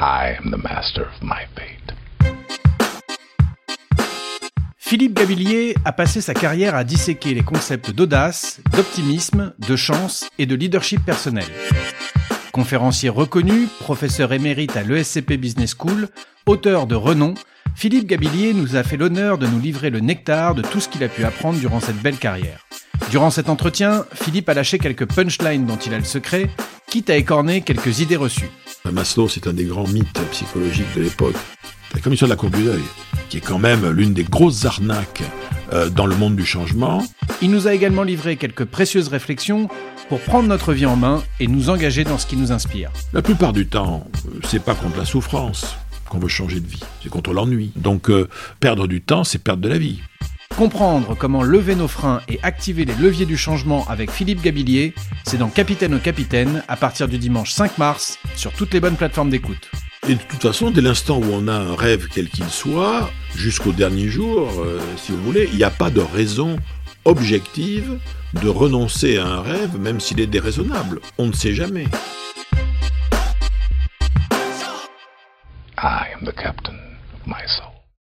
I am the master of my fate. Philippe Gabillier a passé sa carrière à disséquer les concepts d'audace, d'optimisme, de chance et de leadership personnel. Conférencier reconnu, professeur émérite à l'ESCP Business School, auteur de renom, Philippe Gabillier nous a fait l'honneur de nous livrer le nectar de tout ce qu'il a pu apprendre durant cette belle carrière. Durant cet entretien, Philippe a lâché quelques punchlines dont il a le secret, quitte à écorner quelques idées reçues. Maslow, c'est un des grands mythes psychologiques de l'époque. La commission de la courbe du deuil, qui est quand même l'une des grosses arnaques euh, dans le monde du changement. Il nous a également livré quelques précieuses réflexions pour prendre notre vie en main et nous engager dans ce qui nous inspire. La plupart du temps, euh, c'est pas contre la souffrance qu'on veut changer de vie, c'est contre l'ennui. Donc euh, perdre du temps, c'est perdre de la vie. Comprendre comment lever nos freins et activer les leviers du changement avec Philippe Gabillier, c'est dans Capitaine au Capitaine à partir du dimanche 5 mars sur toutes les bonnes plateformes d'écoute. Et de toute façon, dès l'instant où on a un rêve quel qu'il soit, jusqu'au dernier jour, euh, si vous voulez, il n'y a pas de raison objective de renoncer à un rêve, même s'il est déraisonnable. On ne sait jamais. I am the captain of my soul.